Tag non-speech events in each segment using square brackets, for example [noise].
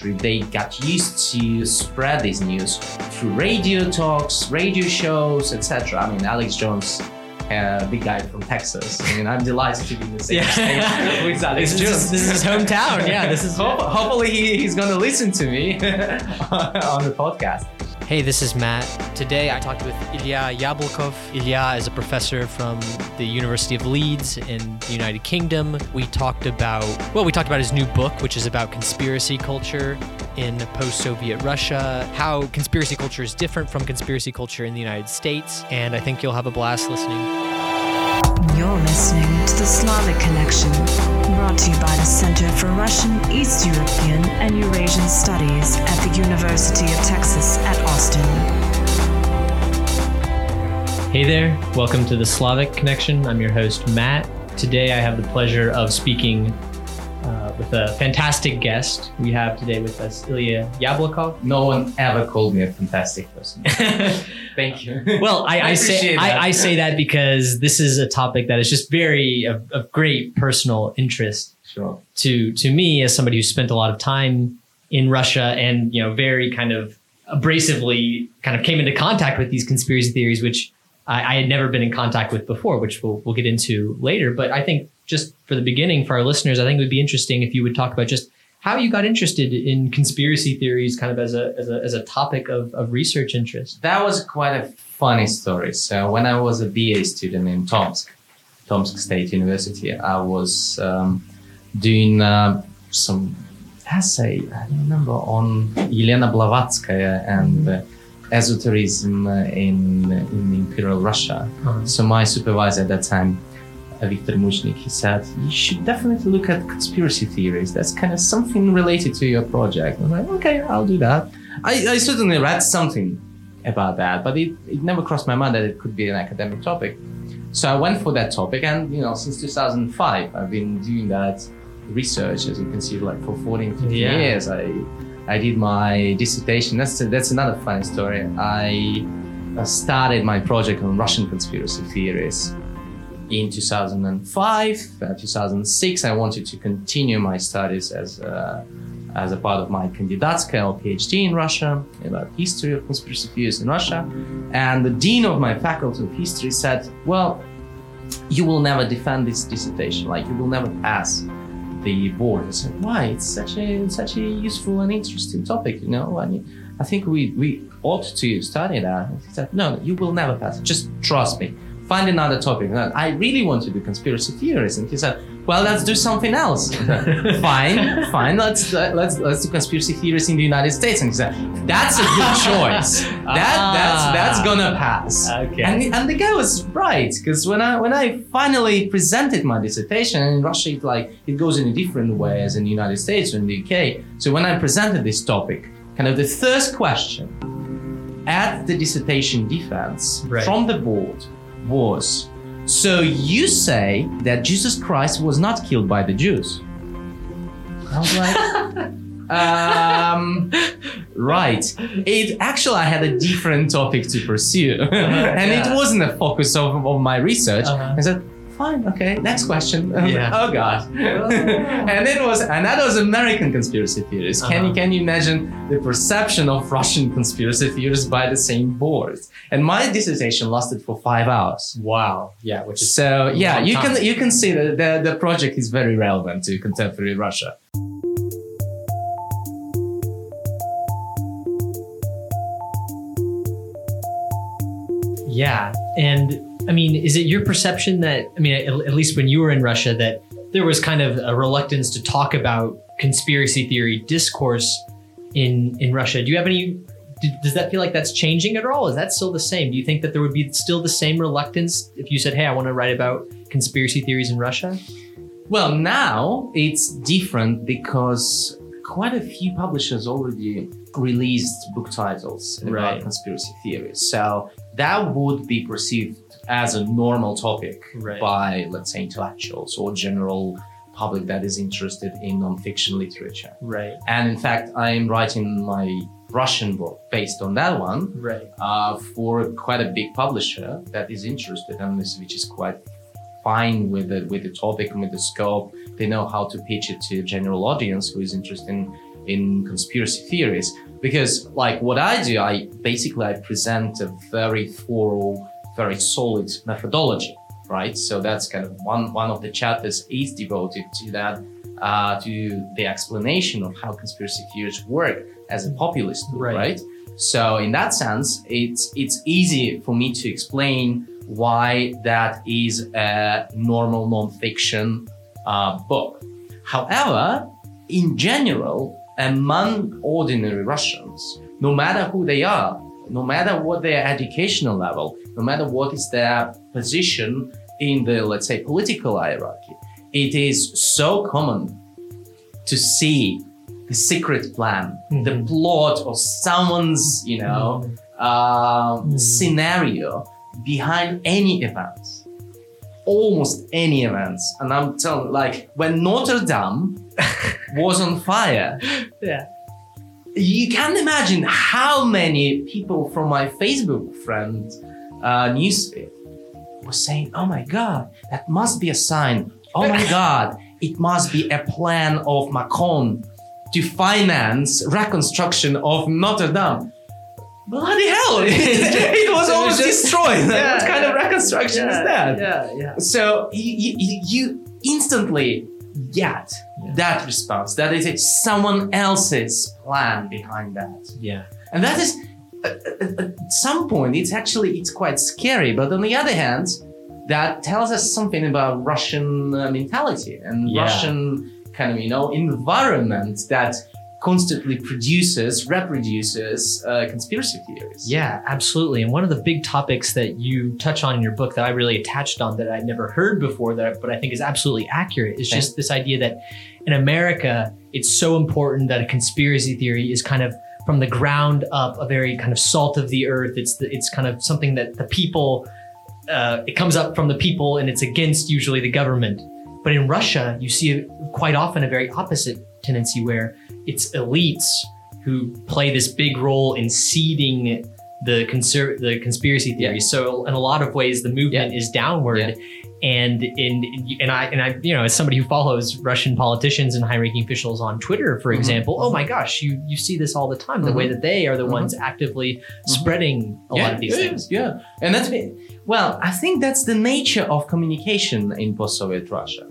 They got used to spread this news through radio talks, radio shows, etc. I mean, Alex Jones, uh, big guy from Texas. I mean, I'm delighted to be in the same Yeah. with Alex This Jones. is, this is his hometown. Yeah, this is. [laughs] Ho- hopefully, he, he's going to listen to me [laughs] on the podcast. Hey, this is Matt. Today I talked with Ilya Yablokov. Ilya is a professor from the University of Leeds in the United Kingdom. We talked about, well, we talked about his new book, which is about conspiracy culture in post Soviet Russia, how conspiracy culture is different from conspiracy culture in the United States. And I think you'll have a blast listening. You're listening to the Slavic Connexion, brought to you by the Center for Russian, East European, and Eurasian Studies at the University of Texas at Austin. Hey there, welcome to the Slavic Connexion. I'm your host, Matt. Today I have the pleasure of speaking with a fantastic guest. We have today with us Ilya Yablokov. No one ever called me a fantastic person. [laughs] Thank you. well, I, I, say that. I, I say that because this is a topic that is just very of, of great personal interest Sure. to to me as somebody who spent a lot of time in Russia and you know very kind of abrasively kind of came into contact with these conspiracy theories, which I, I had never been in contact with before, which we'll we'll get into later. But I think just for the beginning, for our listeners, I think it would be interesting if you would talk about just how you got interested in conspiracy theories, kind of as a as a, as a topic of, of research interest. That was quite a funny story. So when I was a BA student in Tomsk, Tomsk State University, I was um, doing uh, some essay, I don't remember, on Elena Blavatskaya and uh, esotericism uh, in, in Imperial Russia. So my supervisor at that time, uh, Viktor Muchnik, he said, you should definitely look at conspiracy theories. That's kind of something related to your project. I'm like, okay, I'll do that. I, I certainly read something about that, but it, it never crossed my mind that it could be an academic topic. So I went for that topic, and you know, since 2005, I've been doing that research, as you can see, like for 14, 15 Yeah. years. I I did my dissertation. That's that's another funny story. I uh, started my project on Russian conspiracy theories in 2005, uh, 2006. I wanted to continue my studies as a, as a part of my kandidatskaya or PhD in Russia about history of conspiracy theories in Russia. And the dean of my faculty of history said, "Well, you will never defend this dissertation. Like you will never pass." the board. I said, why? It's such a such a useful and interesting topic, you know. I mean, I think we we ought to study that. He said, no, you will never pass. Just trust me. Find another topic. And I really want to do conspiracy theories. And he said, well, let's do something else. [laughs] fine, fine. Let's uh, let's let's do conspiracy theories in the United States. And he said, that's a good [laughs] choice. That that's that's gonna pass. Okay. And, and the guy was right because when I when I finally presented my dissertation in Russia it like it goes in a different way as in the United States or in the UK. So when I presented this topic, kind of the first question at the dissertation defense Right. from the board was so you say that Jesus Christ was not killed by the Jews? I was like, [laughs] um, right. It actually I had a different topic to pursue, [laughs] and Yeah. it wasn't the focus of, of my research. Uh-huh. I said, fine, okay, next question. Yeah. oh god. [laughs] and it was, and that was American conspiracy theories. Can you Uh-huh. can you imagine the perception of Russian conspiracy theories by the same board? And my dissertation lasted for five hours. Wow. Yeah, which is So yeah, you time. can you can see that the, the project is very relevant to contemporary Russia. Yeah. And I mean, is it your perception that, I mean, at, at least when you were in Russia, that there was kind of a reluctance to talk about conspiracy theory discourse in, in Russia? Do you have any, do, does that feel like that's changing at all? Is that still the same? Do you think that there would be still the same reluctance if you said, hey, I want to write about conspiracy theories in Russia? Well, now it's different because quite a few publishers already released book titles about Right. conspiracy theories. So that would be perceived as a normal topic Right. by, let's say, intellectuals or general public that is interested in nonfiction literature. Right. And in fact, I'm writing my Russian book based on that one Right. uh, for quite a big publisher that is interested in this, which is quite fine with the with the topic and with the scope. They know how to pitch it to a general audience who is interested in in conspiracy theories because like what I do, I basically I present a very thorough, very solid methodology, right? So that's kind of one one of the chapters is devoted to that, uh, to the explanation of how conspiracy theories work as a populist Right. right? So in that sense, it's it's easy for me to explain why that is a normal nonfiction uh, book. However, in general, among ordinary Russians, no matter who they are, no matter what their educational level, no matter what is their position in the, let's say, political hierarchy, it is so common to see the secret plan, the Mhm. plot of someone's, you know, um, Mhm. scenario behind any events, almost any events. And I'm telling, like, when Notre Dame [laughs] was on fire, Yeah. you can imagine how many people from my Facebook friend uh, newsfeed were saying, "Oh my God, that must be a sign. Oh my God, it must be a plan of Macron to finance reconstruction of Notre Dame." Bloody hell! [laughs] it was It was almost just- destroyed. Yeah, what kind of yeah. reconstruction is that? Yeah, yeah. So you, you, you instantly get Yeah. that response. That is someone else's plan behind that, Yeah. and that is at, some point it's actually it's quite scary. But on the other hand, that tells us something about Russian uh, mentality and Yeah. Russian kind of you know environment that constantly produces reproduces uh, conspiracy theories. Yeah, absolutely. And one of the big topics that you touch on in your book that I really attached on that I'd never heard before, that but I think is absolutely accurate, is Okay. just this idea that in America, it's so important that a conspiracy theory is kind of from the ground up a very kind of salt of the earth. It's the, it's kind of something that the people uh, it comes up from the people and it's against usually the government. But in Russia, you see quite often a very opposite tendency where it's elites who play this big role in seeding the conser- the conspiracy theories. So in a lot of ways, the movement is downward. Yeah. And in and I and I you know as somebody who follows Russian politicians and high-ranking officials on Twitter, for Mhm. example, oh my gosh, you you see this all the time. The Mhm. way that they are the Mhm. ones actively spreading a lot of these yeah, things. Yeah, and that's well, I think that's the nature of communication in post-Soviet Russia,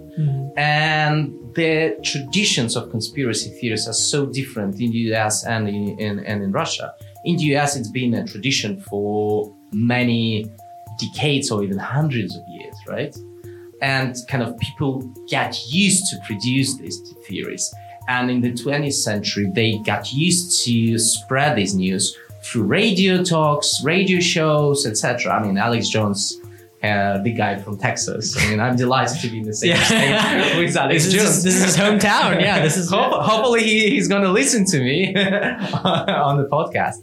and the traditions of conspiracy theories are so different in the US and in, in and in Russia. In the US, it's been a tradition for many decades or even hundreds of years, right? And kind of people get used to produce these theories. And in the 20th century, they got used to spread this news through radio talks, radio shows, etc. I mean, Alex Jones, uh, the guy from Texas. I mean, I'm delighted to be in the same Yeah. state with [laughs] Alex This is- Jones. this is his hometown. Yeah, this is- [laughs] Ho- hopefully he, he's going to listen to me [laughs] on the podcast.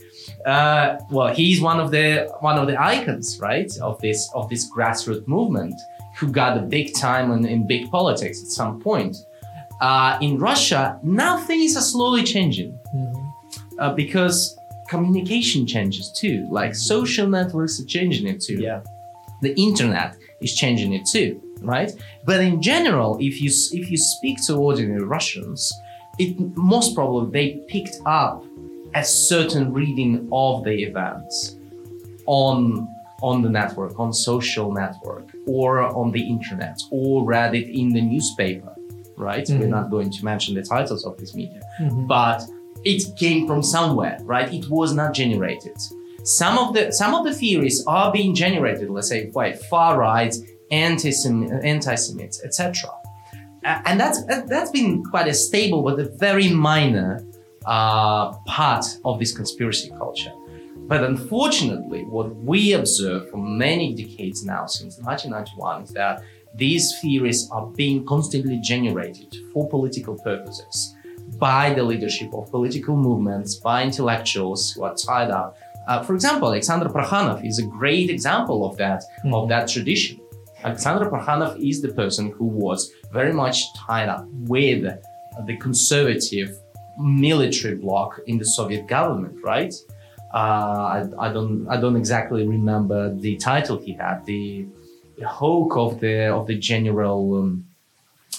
Uh, well, he's one of the one of the icons, right, of this of this grassroots movement who got a big time in, in big politics at some point. Uh, in Russia, now things are slowly changing uh, because communication changes too. Like social networks are changing it too. Yeah. The internet is changing it too, right? But in general, if you if you speak to ordinary Russians, it most probably they picked up a certain reading of the events on on the network, on social network, or on the internet, or read it in the newspaper, right? We're Mhm. not going to mention the titles of this media Mhm. but it came from somewhere, right? It was not generated. Some of the some of the theories are being generated, let's say, by far right, anti-Sem- anti-Semites, etc. And that's that's been quite a stable but a very minor uh, part of this conspiracy culture. But unfortunately, what we observe for many decades now, since 1991, is that these theories are being constantly generated for political purposes by the leadership of political movements, by intellectuals who are tied up. Uh, for example, Alexander Prokhanov is a great example of that of that tradition. Alexander Prokhanov is the person who was very much tied up with the conservative military bloc in the Soviet government, right? Uh, I, I, don't I don't exactly remember the title he had. The, the hawk of the of the general um,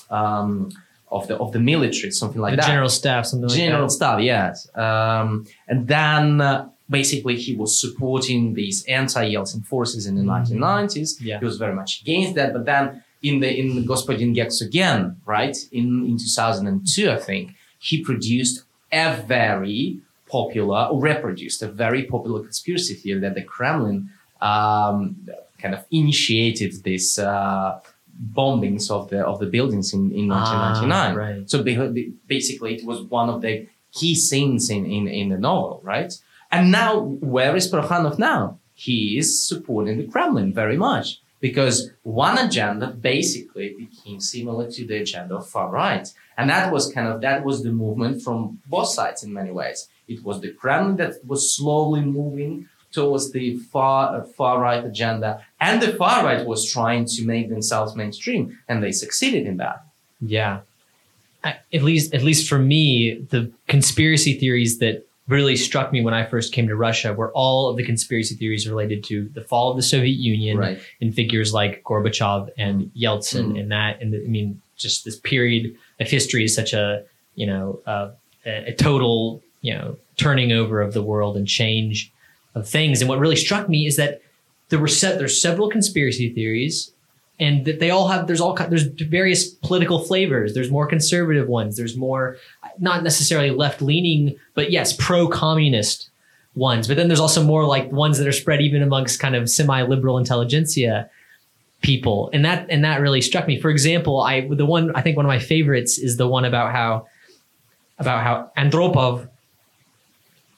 um, of the of the military, something like the that. General staff, something general like staff, yes. Um, and then uh, basically he was supporting these anti-Yeltsin forces in the mm-hmm. 1990s. Yeah. He was very much against that, but then in the in Gospodin Geksogen, right in in 2002, I think he produced a very popular, or reproduced a very popular conspiracy theory that the Kremlin um, kind of initiated this. Uh, bombings of the of the buildings in, in Ah, 1999 right. so basically, it was one of the key scenes in, in, in the novel, right? And now, where is Prokhanov now? He is supporting the Kremlin very much because one agenda basically became similar to the agenda of far right. And that was kind of, that was the movement from both sides in many ways. It was the Kremlin that was slowly moving towards the far, uh, far right agenda. And the far right was trying to make themselves mainstream. And they succeeded in that. Yeah. At least, at least for me, the conspiracy theories that really struck me when I first came to Russia were all of the conspiracy theories related to the fall of the Soviet Union Right. and figures like Gorbachev and Yeltsin Mm. and that. And the, I mean, just this period of history is such a, you know, uh, a, a total, you know, turning over of the world and change of things. And what really struck me is that there were set, there's several conspiracy theories and that they all have there's all there's various political flavors. There's more conservative ones. There's more not necessarily left leaning but yes pro communist ones. But then there's also more like ones that are spread even amongst kind of semi liberal intelligentsia people. And that and that really struck me. For example i the one i think one of my favorites is the one about how about how andropov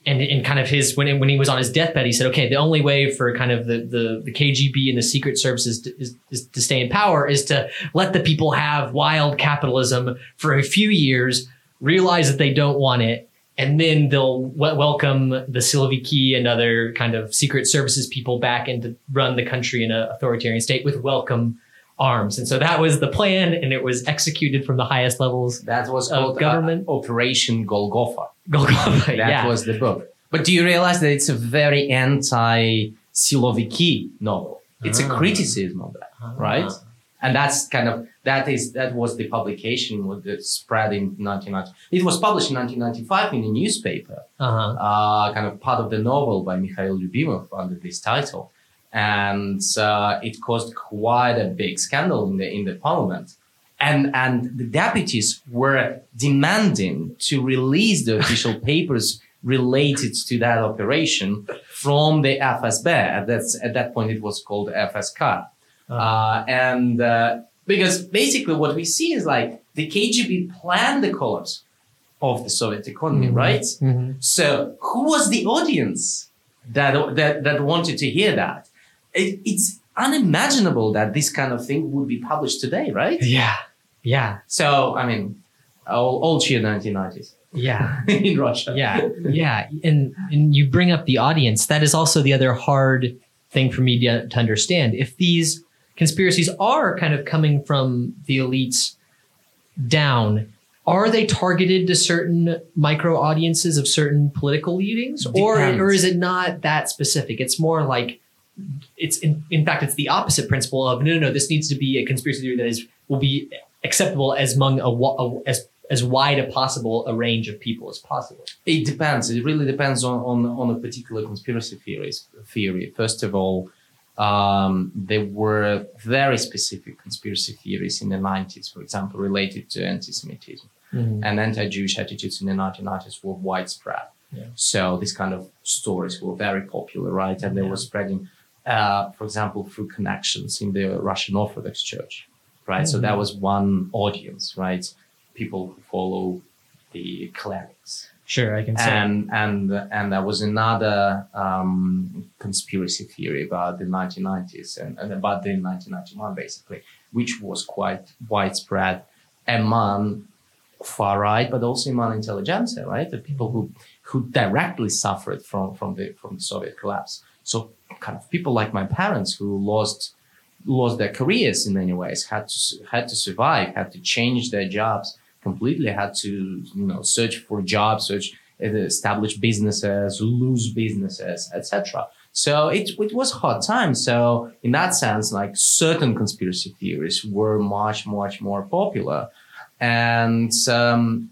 and in kind of his when when he was on his deathbed, he said, "Okay, the only way for kind of the the, the KGB and the secret services to, is, is to stay in power is to let the people have wild capitalism for a few years, realize that they don't want it, and then they'll w- welcome the Siloviki and other kind of secret services people back and to run the country in an authoritarian state with welcome." Arms, and so that was the plan, and it was executed from the highest levels. That was Of called uh, government? Operation Golgotha. Golgotha, That yeah. was the book. But do you realize that it's a very anti-Siloviki novel? It's a Ah. criticism of that, right? And that's kind of that is that was the publication with the spread in 1990. It was published in 1995 in a newspaper, Uh-huh. uh, kind of part of the novel by Mikhail Lyubimov under this title, and uh, it caused quite a big scandal in the in the parliament. And and the deputies were demanding to release the official [laughs] papers related to that operation from the FSB. At that at that point, it was called FSK. Uh, and uh, because basically what we see is like the KGB planned the collapse of the Soviet economy, Mhm. right? Mhm. So who was the audience that that, that wanted to hear that? It, it's unimaginable that this kind of thing would be published today, right? Yeah. Yeah. So I mean, all, all cheer 1990s Yeah. [laughs] in Russia. Yeah. Yeah. And and you bring up the audience. That is also the other hard thing for me to, to understand. If these conspiracies are kind of coming from the elites down, are they targeted to certain micro audiences of certain political leadings? Or or is it not that specific? It's more like it's in, in fact it's the opposite principle of no no no this needs to be a conspiracy theory that is will be acceptable as among a, a as as wide a possible a range of people as possible It depends. It really depends on, on, on a particular conspiracy theories, theory. First of all, um, there were very specific conspiracy theories in the 90s, for example, related to anti-Semitism. and anti-Jewish attitudes in the 1990s were widespread. Yeah. So these kind of stories were very popular, right? And they Yeah. were spreading, uh, for example, through connections in the Russian Orthodox Church, right? So that Mhm. was one audience, right? People who follow the clerics Sure, I can say. and and and there was another um, conspiracy theory about the 1990s and, and about the 1991 basically, which was quite widespread among far right, but also among intelligentsia, right? The people who who directly suffered from from the from the Soviet collapse. So kind of people like my parents who lost lost their careers in many ways, had to had to survive, had to change their jobs completely, had to you know search for jobs, search establish businesses, lose businesses, etc. So it it was hard time. So in that sense, like certain conspiracy theories were much much more popular, and um,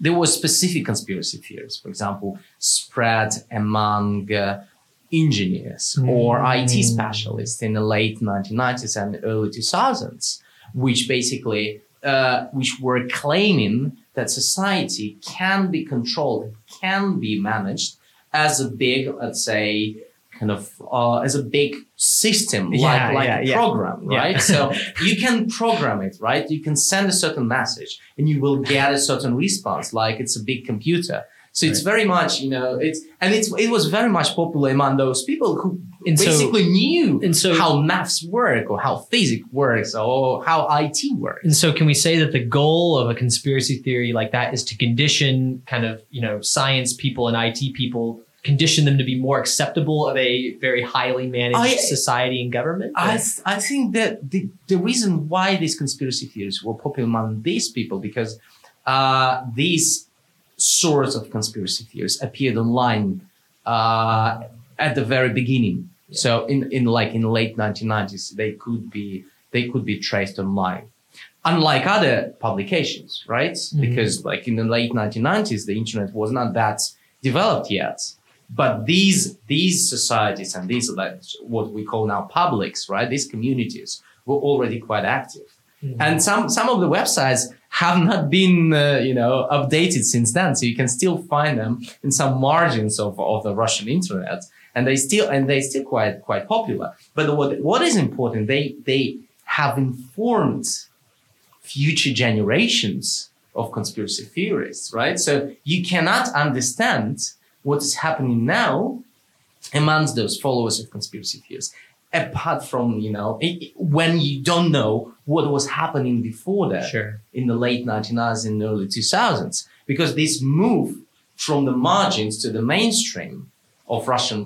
there were specific conspiracy theories, for example, spread among uh, engineers or IT Mm. specialists in the late 1990s and early 2000s, which basically uh, which were claiming that society can be controlled, can be managed as a big, let's say, kind of uh, as a big system, Yeah, like like yeah, a program, Yeah. right? so [laughs] you can program it, right? You can send a certain message, and you will get a certain response, like it's a big computer. So it's very much, you know, it's and it's it was very much popular among those people who And so- basically knew and so- how maths work or how physics works or how IT works. And so, can we say that the goal of a conspiracy theory like that is to condition kind of, you know, science people and IT people, condition them to be more acceptable of a very highly managed I- society and government? I, I think that the, the reason why these conspiracy theories were popular among these people because uh, these sorts of conspiracy theories appeared online uh, at the very beginning. So in, in like in late 1990s, they could be they could be traced online. Unlike other publications, right? Mhm. Because like in the late 1990s, the internet was not that developed yet. But these these societies and these like what we call now publics, right? These communities were already quite active, Mhm. and some some of the websites have not been uh, you know updated since then, so you can still find them in some margins of, of the Russian internet, and they still and they still quite quite popular. But what what is important, they they have informed future generations of conspiracy theorists, right? So you cannot understand what is happening now amongst those followers of conspiracy theories apart from you know when you don't know what was happening before that Sure. in the late 1990s and early 2000s because this move from the margins to the mainstream of russian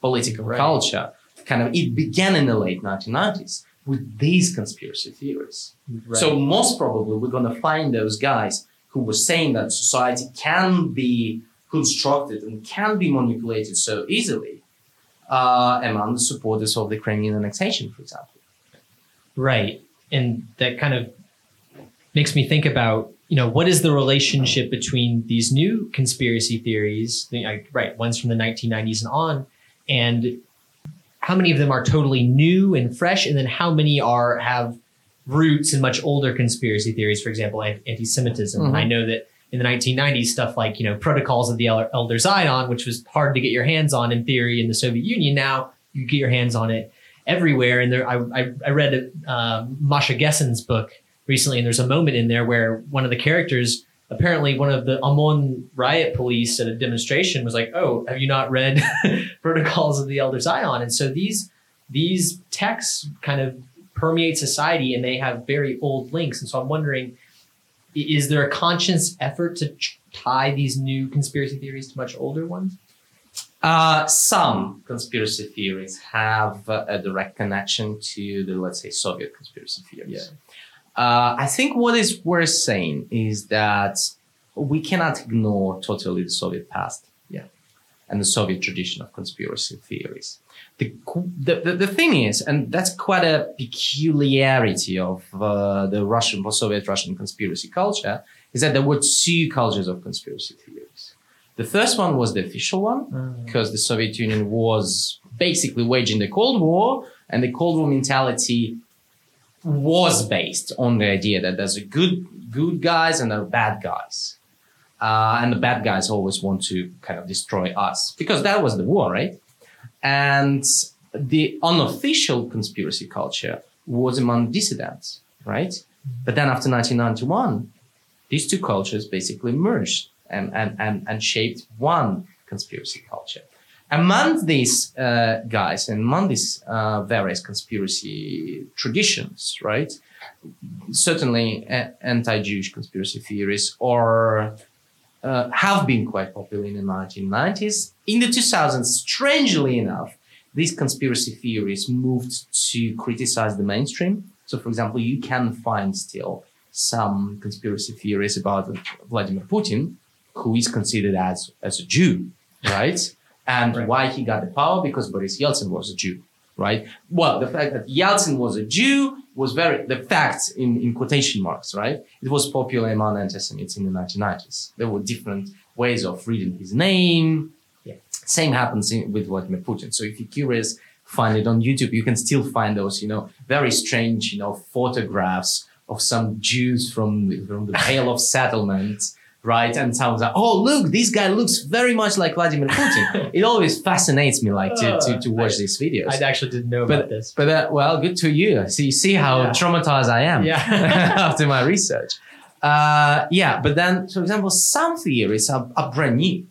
political Right. culture kind of it began in the late 1990s with these conspiracy theories Right. so most probably we're going to find those guys who were saying that society can be constructed and can be manipulated so easily uh, among the supporters of the Crimean annexation, for example. Right. And that kind of makes me think about, you know, what is the relationship between these new conspiracy theories, the- right, ones from the 1990s and on, and how many of them are totally new and fresh, and then how many are have roots in much older conspiracy theories, for example, anti-Semitism. Mhm. I know that in the 1990s, stuff like, you know, protocols of the El- Elder Zion, which was hard to get your hands on in theory in the Soviet Union, now you get your hands on it everywhere. And there, I, I, I read uh, Masha Gessen's book recently, and there's a moment in there where one of the characters, apparently one of the OMON riot police at a demonstration, was like, "Oh, have you not read [laughs] Protocols of the Elder Zion?" And so these these texts kind of permeate society, and they have very old links. And so I'm wondering, is there a conscious effort to tie these new conspiracy theories to much older ones? Uh, some conspiracy theories have a direct connection to the, let's say, Soviet conspiracy theories. Uh, I think what is worth saying is that we cannot ignore totally the Soviet past. Yeah. And the Soviet tradition of conspiracy theories. The, the, the, the thing is, and that's quite a peculiarity of uh, the Russian, Soviet Russian conspiracy culture, is that there were two cultures of conspiracy theories. The first one was the official one, because the Soviet Union was basically waging the Cold War, and the Cold War mentality was based on the idea that there's a good good guys and there are bad guys, uh, and the bad guys always want to kind of destroy us because that was the war, right? And the unofficial conspiracy culture was among dissidents, right? But then after 1991, these two cultures basically merged and, and, and, and shaped one conspiracy culture. Among these uh, guys and among these uh, various conspiracy traditions, right? Certainly, a- anti-Jewish conspiracy theories or uh, have been quite popular in the 1990s. In the 2000s, strangely enough, these conspiracy theories moved to criticize the mainstream. So, for example, you can find still some conspiracy theories about Vladimir Putin, who is considered as, as a Jew, right? And Right. why he got the power? Because Boris Yeltsin was a Jew. Right? Well, the fact that Yeltsin was a Jew was very, the fact in, in quotation marks, right? It was popular among anti-Semites in the 1990s. There were different ways of reading his name. Yeah. Same happens in, with Vladimir Putin. So if you're curious, find it on YouTube. You can still find those, you know, very strange, you know, photographs of some Jews from, from the Pale of Settlement, right? And someone's like, oh, look, this guy looks very much like Vladimir Putin. [laughs] it always fascinates me, like, to, to, to watch I- these videos. I actually didn't know But- about this. But uh, well, good to you. See, see how Yeah. traumatized I am Yeah. [laughs] [laughs] after my research. Uh, yeah, but then, for example, some theories are, are brand new.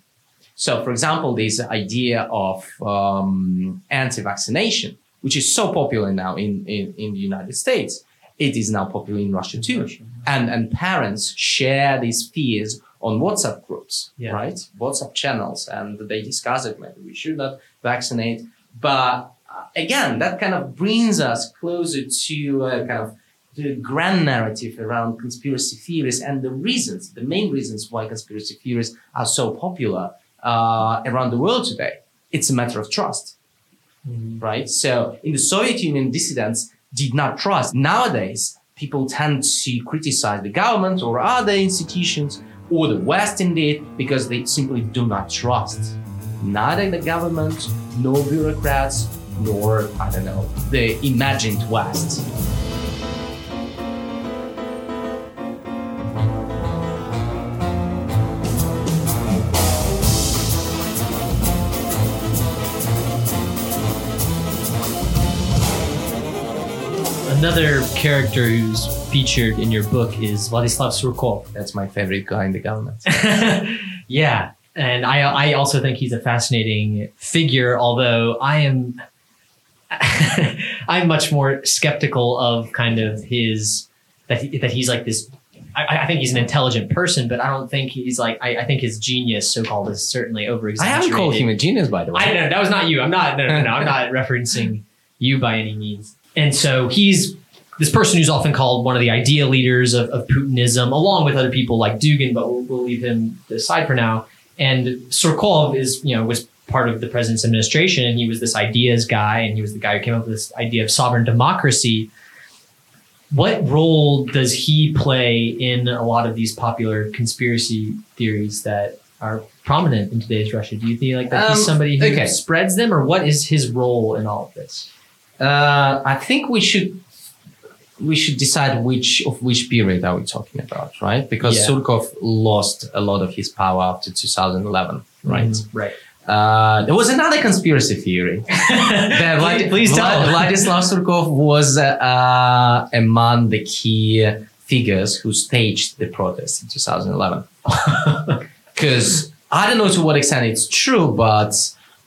So, for example, this idea of um, anti-vaccination, which is so popular now in, in, in the United States, it is now popular in Russia too. And and parents share these fears on WhatsApp groups, Yeah. right? WhatsApp channels, and they discuss it. Maybe we should not vaccinate, but uh, again, that kind of brings us closer to a kind of the grand narrative around conspiracy theories and the reasons, the main reasons why conspiracy theories are so popular uh, around the world today. It's a matter of trust, Mhm. right? So in the Soviet Union, dissidents did not trust. Nowadays, people tend to criticize the government or other institutions or the West indeed because they simply do not trust neither the government, nor bureaucrats, nor, I don't know, the imagined West. Another character who's featured in your book is Vladislav Surkov. That's my favorite guy in the government. [laughs] yeah, and I I also think he's a fascinating figure. Although I am [laughs] I'm much more skeptical of kind of his that he, that he's like this. I, I think he's an intelligent person, but I don't think he's like. I, I think his genius, so called, is certainly over I haven't called him a genius, by the way. I know that was not you. I'm not. No, no, no. I'm [laughs] not referencing you by any means. And so he's this person who's often called one of the idea leaders of, of Putinism, along with other people like Dugin, but we'll, we'll leave him aside for now. And Surkov is, you know, was part of the president's administration, and he was this ideas guy, and he was the guy who came up with this idea of sovereign democracy. What role does he play in a lot of these popular conspiracy theories that are prominent in today's Russia? Do you think like that he's Um, somebody who okay. spreads them, or what is his role in all of this? Uh, I think we should we should decide which of which period are we talking about, right? Because Yeah. Surkov lost a lot of his power after 2011, right? Mhm, right. Uh, there was another conspiracy theory [laughs] that Vlad- please. Vlad- Vladislav Surkov was uh, among the key figures who staged the protest in 2011. Because [laughs] I don't know to what extent it's true, but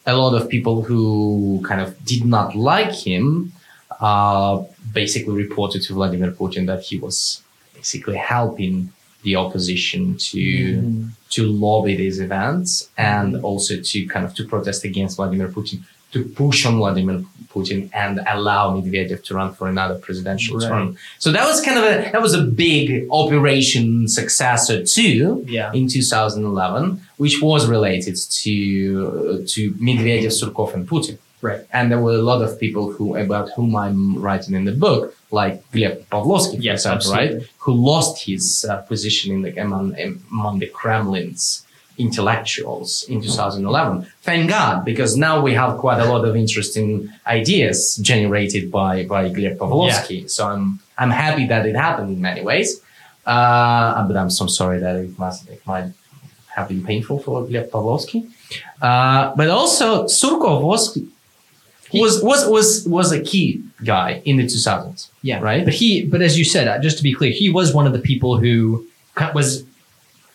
a lot of people who kind of did not like him uh, basically reported to Vladimir Putin that he was basically helping the opposition to Mhm. to lobby these events and also to kind of to protest against Vladimir Putin, to push on Vladimir Putin and allow Medvedev to run for another presidential Right. term. So that was kind of a that was a big operation successor too Yeah. in 2011, which was related to to Medvedev, Surkov, and Putin. Right. And there were a lot of people who about whom I'm writing in the book, like Gleb Pavlovsky, for Yes, example, right? Who lost his uh, position in the among, among the Kremlin's intellectuals in 2011. Thank God, because now we have quite a lot of interesting ideas generated by by Gleb Pavlovsky. So I'm I'm happy that it happened in many ways. Uh, but I'm so sorry that it must it might have been painful for Gleb Pavlovsky. Uh, but also Surkov was was was was was a key guy in the 2000s. Yeah. Right? But he, but as you said, uh, just to be clear, he was one of the people who was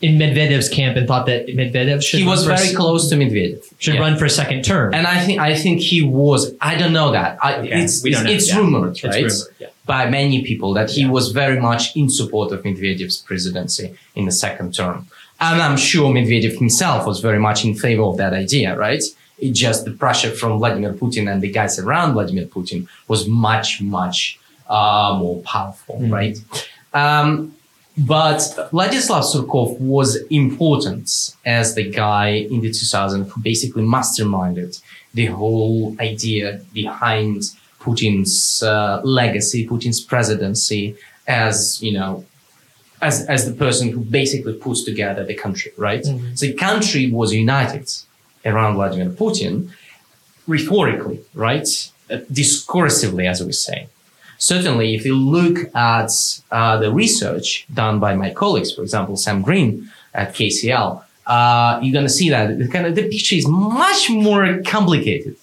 in Medvedev's camp and thought that Medvedev should. He run was for a very close to Medvedev. Should Yeah. run for a second term. And I think I think he was. I don't know that. I, Okay, It's we don't it's, know, it's yeah. rumored, it's right, rumored. Yeah. by many people that he was very much in support of Medvedev's presidency in the second term, and I'm sure Medvedev himself was very much in favor of that idea, right? It just the pressure from Vladimir Putin and the guys around Vladimir Putin was much much uh, more powerful, Mhm. right? Um, But Vladislav Surkov was important as the guy in the 2000s who basically masterminded the whole idea behind Putin's uh, legacy, Putin's presidency, as you know, as as the person who basically puts together the country, right? Mhm. So the country was united around Vladimir Putin, rhetorically, right, Uh, discursively, as we say. Certainly, if you look at uh, the research done by my colleagues, for example, Sam Greene at KCL, uh, you're going to see that the kind of the picture is much more complicated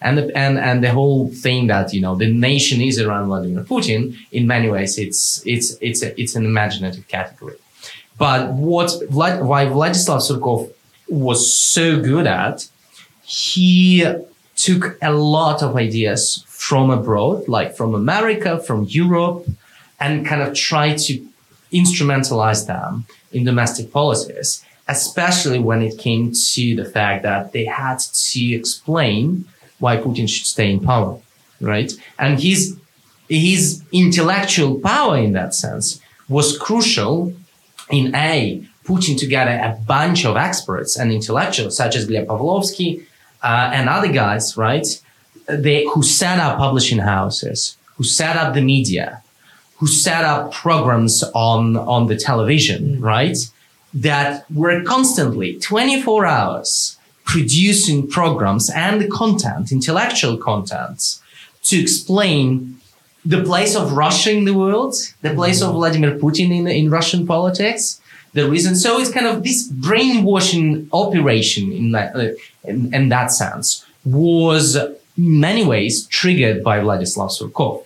and the, and and the whole thing that you know the nation is around Vladimir Putin in many ways it's it's it's a, it's an imaginative category. But what Vlad, why Vladislav Surkov was so good at, he took a lot of ideas from abroad, like from America, from Europe, and kind of try to instrumentalize them in domestic policies, especially when it came to the fact that they had to explain why Putin should stay in power, right? And his his intellectual power in that sense was crucial in a putting together a bunch of experts and intellectuals such as Gleb Pavlovsky uh, and other guys, right? They who set up publishing houses, who set up the media, who set up programs on on the television, right? That were constantly 24 hours producing programs and content, intellectual content, to explain the place of Russia in the world, the place of Vladimir Putin in, in Russian politics, the reason. So it's kind of this brainwashing operation in that, uh, in, in that sense was many ways triggered by Vladislav Surkov.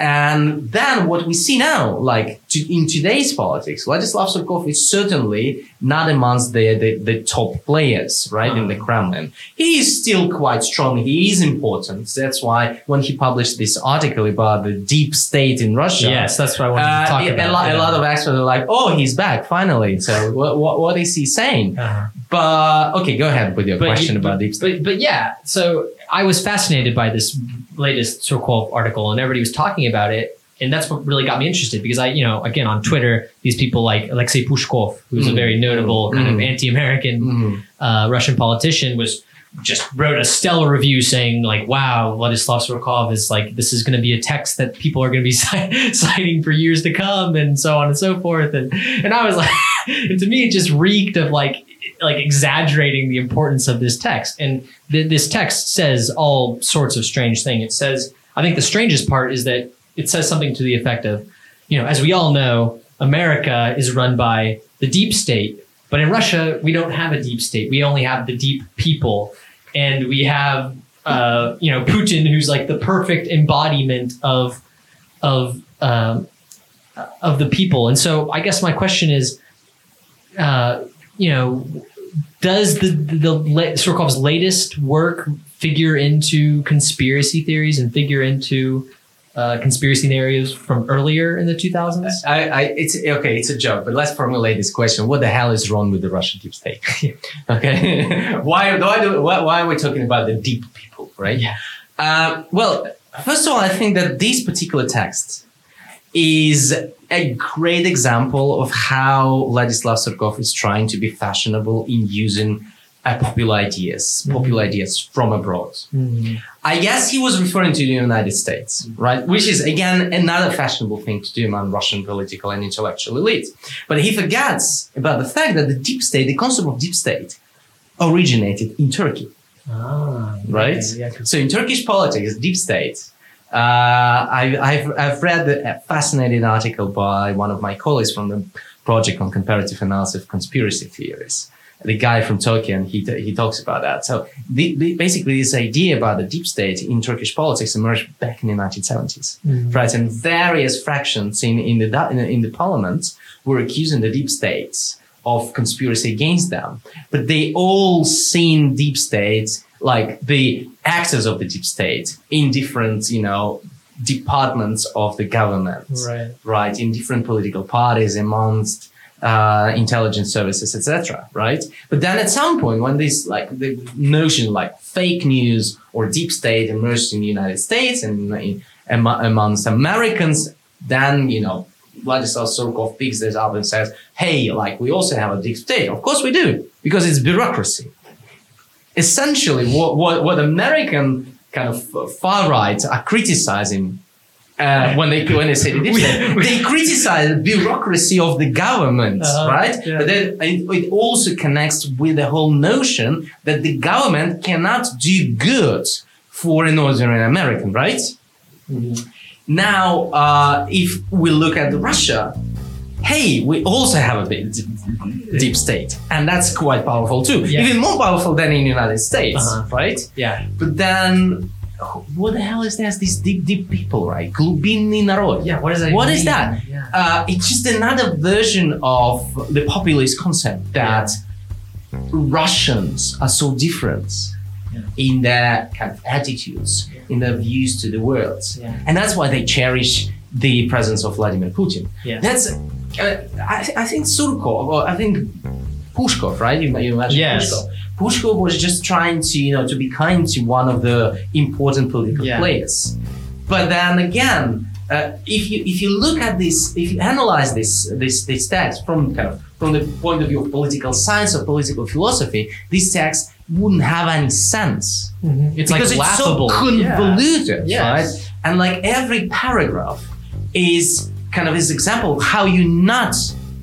And then what we see now, like to, in today's politics, Vladislav Surkov is certainly not amongst the, the, the top players, right, in the Kremlin. He is still quite strong. He is important. That's why when he published this article about the deep state in Russia, Yes, that's what I wanted uh, to talk a, about. lot, yeah. a lot of experts are like, "Oh, he's back finally." So, what, what, what is he saying? Uh-huh. But okay, go ahead with your But question you- about but, deep state. But, but yeah, so I was fascinated by this latest Surkov article, and everybody was talking about it, and that's what really got me interested because I, you know, again on Twitter, these people like Alexei Pushkov, who's a Mm. very notable kind of Mm. anti-American Mhm. uh, Russian politician, was just wrote a stellar review saying like, "Wow, Vladislav Surkov is like this is going to be a text that people are going to be [laughs] citing for years to come, and so on and so forth." And and I was like, and [laughs] to me, it just reeked of like like exaggerating the importance of this text. And th- this text says all sorts of strange things. It says, I think the strangest part is that it says something to the effect of, you know, as we all know, America is run by the deep state, but in Russia we don't have a deep state. We only have the deep people, and we have, uh, you know, Putin, who's like the perfect embodiment of of um, of the people. And so, I guess my question is, uh, you know, does the the la- Surkov's latest work figure into conspiracy theories and figure into uh, conspiracy narratives from earlier in the 2000s? I, I, it's okay. It's a joke, but let's formulate this question: What the hell is wrong with the Russian deep state? [laughs] okay, [laughs] why, why, do, why, why are we talking about the deep people, right? Yeah. Um, well, first of all, I think that these particular text is a great example of how Vladislav Surkov is trying to be fashionable in using uh, popular ideas, popular ideas from abroad. I guess he was referring to the United States, right? Which is again another fashionable thing to do among Russian political and intellectual elite. But he forgets about the fact that the deep state, the concept of deep state, originated in Turkey, Ah, right? yeah, 'cause- So in Turkish politics, deep state. Uh, I, I've I've read a fascinating article by one of my colleagues from the project on comparative analysis of conspiracy theories. The guy from Turkey, and he he talks about that. So the, the, basically, this idea about the deep state in Turkish politics emerged back in the 1970s, Mhm. right? And various fractions in in the in the, in the parliament were accusing the deep states of conspiracy against them, but they all seen deep states like the actors of the deep state in different, you know, departments of the government, Right. right? In different political parties, amongst uh, intelligence services, etc. Right? But then at some point, when this like the notion like fake news or deep state emerged in the United States and in, am- amongst Americans, then you know Vladislav Surkov picks this up and says, "Hey, like we also have a deep state. Of course we do, because it's bureaucracy." Essentially, what what, what American kind of far right are criticizing uh, when they when they say [laughs] the they criticize the bureaucracy of the government, Uh-huh, right? yeah. But then it, it also connects with the whole notion that the government cannot do good for an ordinary American, right? Mm-hmm. Now, uh, if we look at Russia, hey, we also have a big deep state, and that's quite powerful too. Yeah. Even more powerful than in the United States, Uh-huh. right? Yeah. But then, what the hell is that? These deep, deep people, right? Glubinny narod. Yeah. What is that? What is mean? that? Yeah. Uh, it's just another version of the populist concept that Russians are so different Yeah. in their kind of attitudes, in their views to the world, Yeah. and that's why they cherish the presence of Vladimir Putin. Yeah. That's, uh, I, th- I think Surkov, or I think Pushkov, right? You, you mentioned Yes. Pushkov. Pushkov was just trying to, you know, to be kind to one of the important political Yeah. players. But then again, uh, if you if you look at this, if you analyze this this this text from kind of from the point of view of political science or political philosophy, this text wouldn't have any sense It's because like it's laughable. so convoluted, Yes. right? And like every paragraph is kind of this example of how you not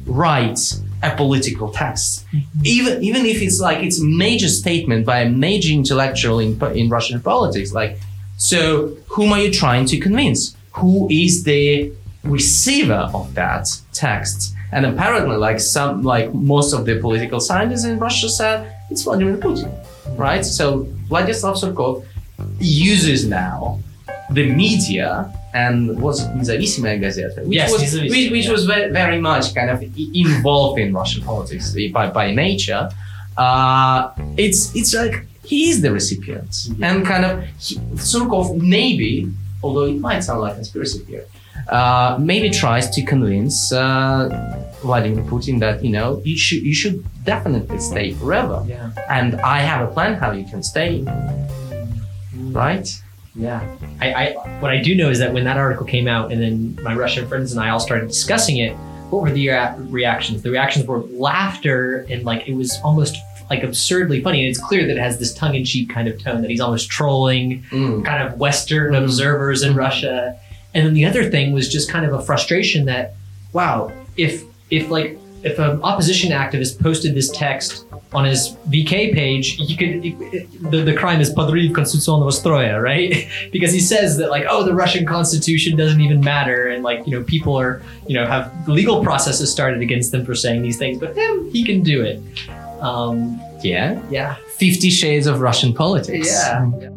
write a political text, mm-hmm. even even if it's like it's a major statement by a major intellectual in in Russian politics. Like, so whom are you trying to convince? Who is the receiver of that text? And apparently, like some, like most of the political scientists in Russia said, it's Vladimir Putin, right? So Vladislav Surkov uses now the media and was Nezavisimaya Gazeta, which yes, was which, which yeah. was very, very, much kind of involved in Russian politics by, by nature. Uh, it's it's like he is the recipient, mm-hmm. and kind of he, Surkov maybe, although it might sound like conspiracy here, uh, maybe tries to convince uh, Vladimir Putin that you know you should you should definitely stay forever, yeah. and I have a plan how you can stay, mm-hmm. right? Yeah. I, I what I do know is that when that article came out and then my Russian friends and I all started discussing it, what were the rea- reactions? The reactions were laughter and like it was almost like absurdly funny. And it's clear that it has this tongue-in-cheek kind of tone that he's almost trolling Mm. kind of Western Mhm. observers in Russia. And then the other thing was just kind of a frustration that, wow, if if like if an opposition activist posted this text on his VK page, you could the, the crime is podrid constitucion vostroya, right? [laughs] because he says that like, oh, the Russian constitution doesn't even matter, and like you know people are you know have legal processes started against them for saying these things, but him he can do it. Um, yeah, yeah. Fifty Shades of Russian Politics. yeah. Hmm. yeah.